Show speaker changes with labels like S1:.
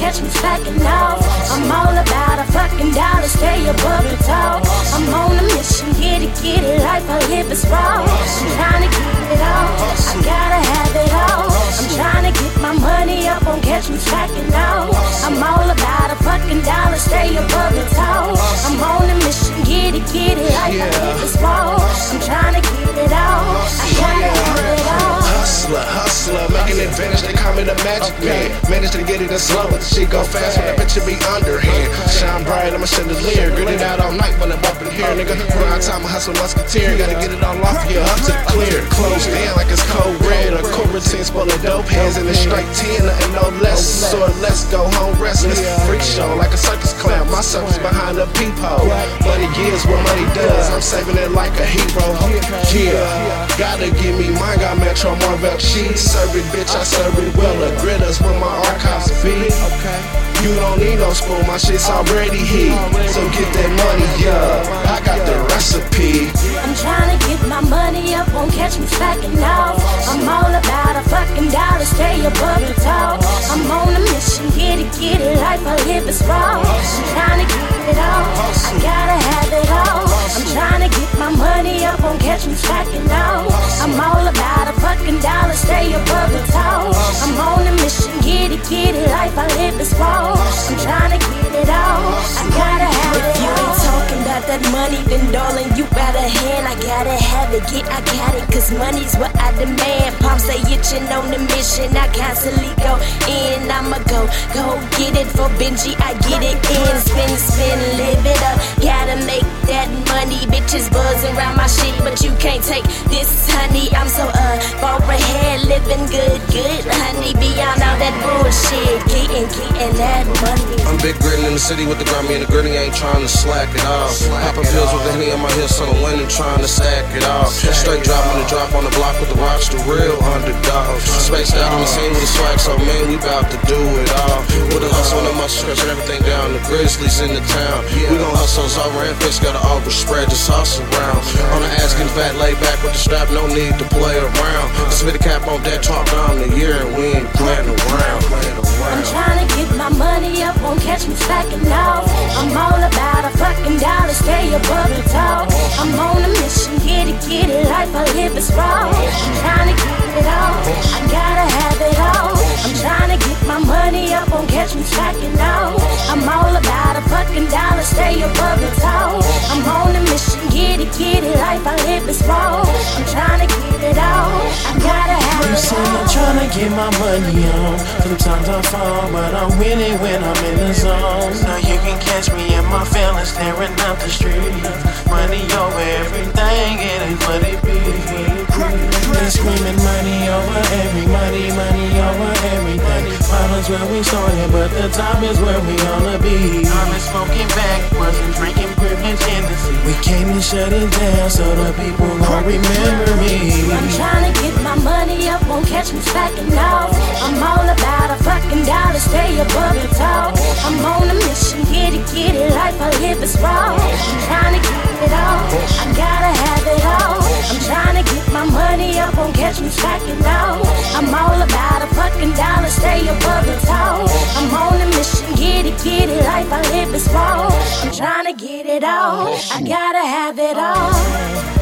S1: catch me slacking off. I'm all about a fucking dollar, stay above the top. I'm on a mission, get it, get it, life I live is raw. I'm trying to get it all, I gotta have it all. I'm trying to get my money up, won't catch me slacking off. I'm all about a fucking dollar, stay above the top. I'm on a mission, get it, get it, life I live is raw.
S2: Magic man. Managed to get it in slow, shit go fast when the picture be underhand. I'ma chandelier. Grit it out all night when I'm up in here, nigga. Grind time, I hustle musketeer. Gotta get it all off here, up to the clear. Close in like it's cold red. A routine's full of dope hands in a straight 10, nothing no less. So let's go home restless. Freak show like a circus clown. My circus behind a peephole. Money gives what money does. I'm saving it like a hero. Yeah, gotta give me mine. Got Metro Marvel cheese. Serve it, bitch. I serve it well. The gritters with my archives feed. You don't need no spoon, my shit's already heat. So get that money up. I got the recipe.
S1: I'm trying to get my money up, won't catch me slacking off. I'm all about a fucking dollar, stay above the top. I'm on a mission, get it, get it, life I live is raw. I'm trying to get it all, I gotta have it all. I'm trying to get my money up, won't catch me slacking off. I'm all about a fucking dollar, stay above the top. I'm on a mission, get it, life I live is raw. I'm trying to get it all, I gotta have it If
S3: You ain't talking about that money, then darling, you got a hand. I gotta have it, get, I got it, cause money's what I demand. Palms say itching on the mission, I constantly go in. I'ma go, go get it for Benji, I get it in. Spin, spin, live it up. Gotta make that money, bitches buzzing around my shit, but you can't take this, honey. I'm so uh, far ahead, living good, good, that money.
S4: I'm big gritting in the city with the Grammy and the gritty ain't trying to slack it off. Popping pills with the henny on my hips on the winning, trying to stack it off. Straight drop on the drop on the block with the rocks, the real underdog. Spaced out on the scene with the swag, so man, we bout to do it all. With the hustle and the muscle, stretching everything down. The Grizzlies in the town. We gon' hustle over and fist, got an over spread, just hustle around. On the ass, getting fat, lay back with the strap, no need to play around. Spit a cap on that, talk down the year, and we ain't playing around.
S1: I'm trying to get my money up, won't catch me slacking off. Is raw. I'm trying to get it all, I gotta have
S5: You
S1: it
S5: I'm trying to get my money on. Sometimes I fall, but I'm winning when I'm in the zone. Now you can catch me and my feelings staring up the street. Money over everything, where we started, but the top is where we wanna be. I've been smoking backwards and drinking privilege Hennessy. We came to shut it down so the people gon' remember me.
S1: I'm trying to get my money up, won't catch me slacking off. I'm all about a fucking dollar, stay above the top. I'm on a mission, get it, get it, life I live is raw. I'm trying to get it all, I gotta have it all. I'm trying to get my money up, won't catch me slacking off. I'm all about a fucking dollar, stay above the top. I'm on a mission, get it, get it, life I live is raw. I'm trying to get it all, I gotta have it all.